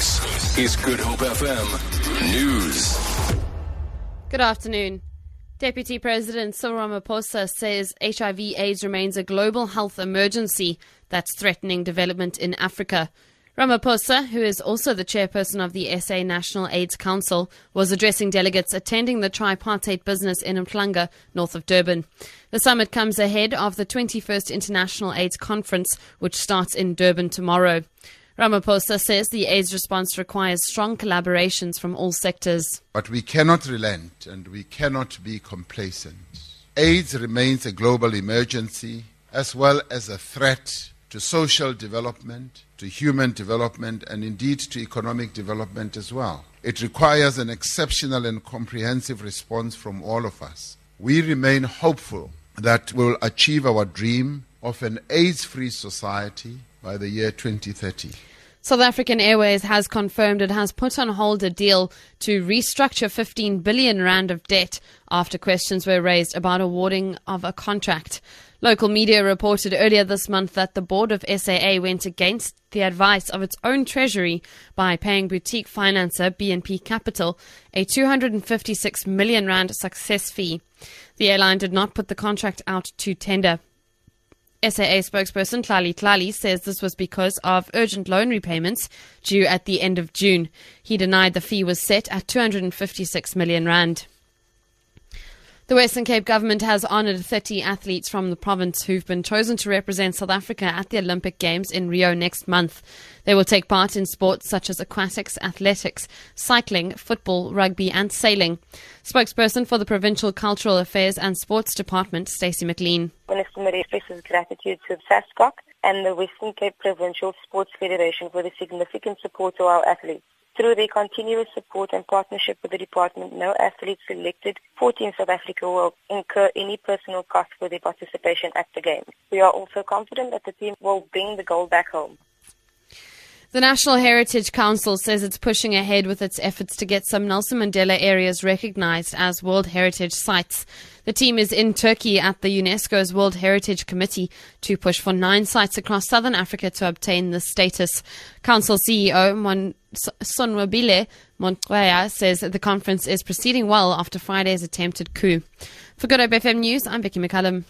This is Good Hope FM News. Good afternoon. Deputy President Cyril Ramaphosa says HIV/AIDS remains a global health emergency that's threatening development in Africa. Ramaphosa, who is also the chairperson of the SA National AIDS Council, was addressing delegates attending the tripartite business in Umhlanga, north of Durban. The summit comes ahead of the 21st International AIDS Conference, which starts in Durban tomorrow. Ramaphosa says the AIDS response requires strong collaborations from all sectors. But we cannot relent and we cannot be complacent. AIDS remains a global emergency as well as a threat to social development, to human development, and indeed to economic development as well. It requires an exceptional and comprehensive response from all of us. We remain hopeful that we'll achieve our dream of an AIDS free society by the year 2030. South African Airways has confirmed it has put on hold a deal to restructure 15 billion rand of debt after questions were raised about awarding of a contract. Local media reported earlier this month that the board of SAA went against the advice of its own treasury by paying boutique financer BNP Capital a 256 million rand success fee. The airline did not put the contract out to tender. SAA spokesperson Tlali Tlali says this was because of urgent loan repayments due at the end of June. He denied the fee was set at 256 million rand. The Western Cape government has honoured 30 athletes from the province who've been chosen to represent South Africa at the Olympic Games in Rio next month. They will take part in sports such as aquatics, athletics, cycling, football, rugby, and sailing. Spokesperson for the Provincial Cultural Affairs and Sports Department, Stacey McLean. Minister Marais expresses gratitude to SASCOC and the Western Cape Provincial Sports Federation for the significant support to our athletes. Through their continuous support and partnership with the department, no athlete selected for Team South Africa will incur any personal cost for their participation at the Games. We are also confident that the team will bring the gold back home. The National Heritage Council says it's pushing ahead with its efforts to get some Nelson Mandela areas recognized as World Heritage Sites. The team is in Turkey at the UNESCO's World Heritage Committee to push for nine sites across southern Africa to obtain this status. Council CEO Mon- Sonwabile Mancotywa says the conference is proceeding well after Friday's attempted coup. For Good Hope FM News, I'm Vicky McCullum.